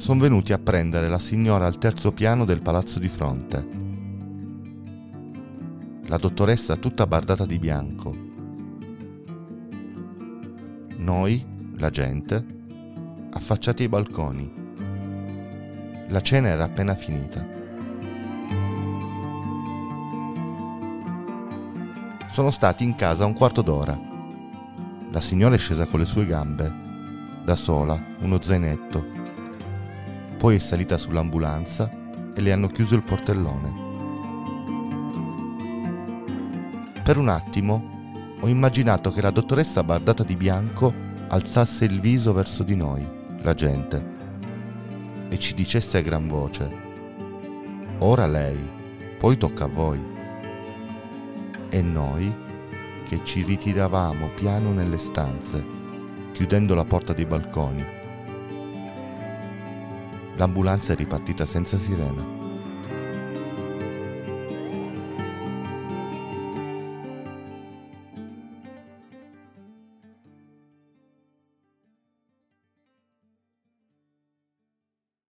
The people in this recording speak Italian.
sono venuti a prendere la signora al terzo piano del palazzo di fronte. La dottoressa tutta bardata di bianco. Noi, la gente, affacciati ai balconi. La cena era appena finita. Sono stati in casa un quarto d'ora. La signora è scesa con le sue gambe, da sola, uno zainetto, poi è salita sull'ambulanza e le hanno chiuso il portellone. Per un attimo ho immaginato che la dottoressa bardata di bianco alzasse il viso verso di noi, la gente, e ci dicesse a gran voce, ora lei, poi tocca a voi. E noi che ci ritiravamo piano nelle stanze, chiudendo la porta dei balconi L'ambulanza è ripartita senza sirena.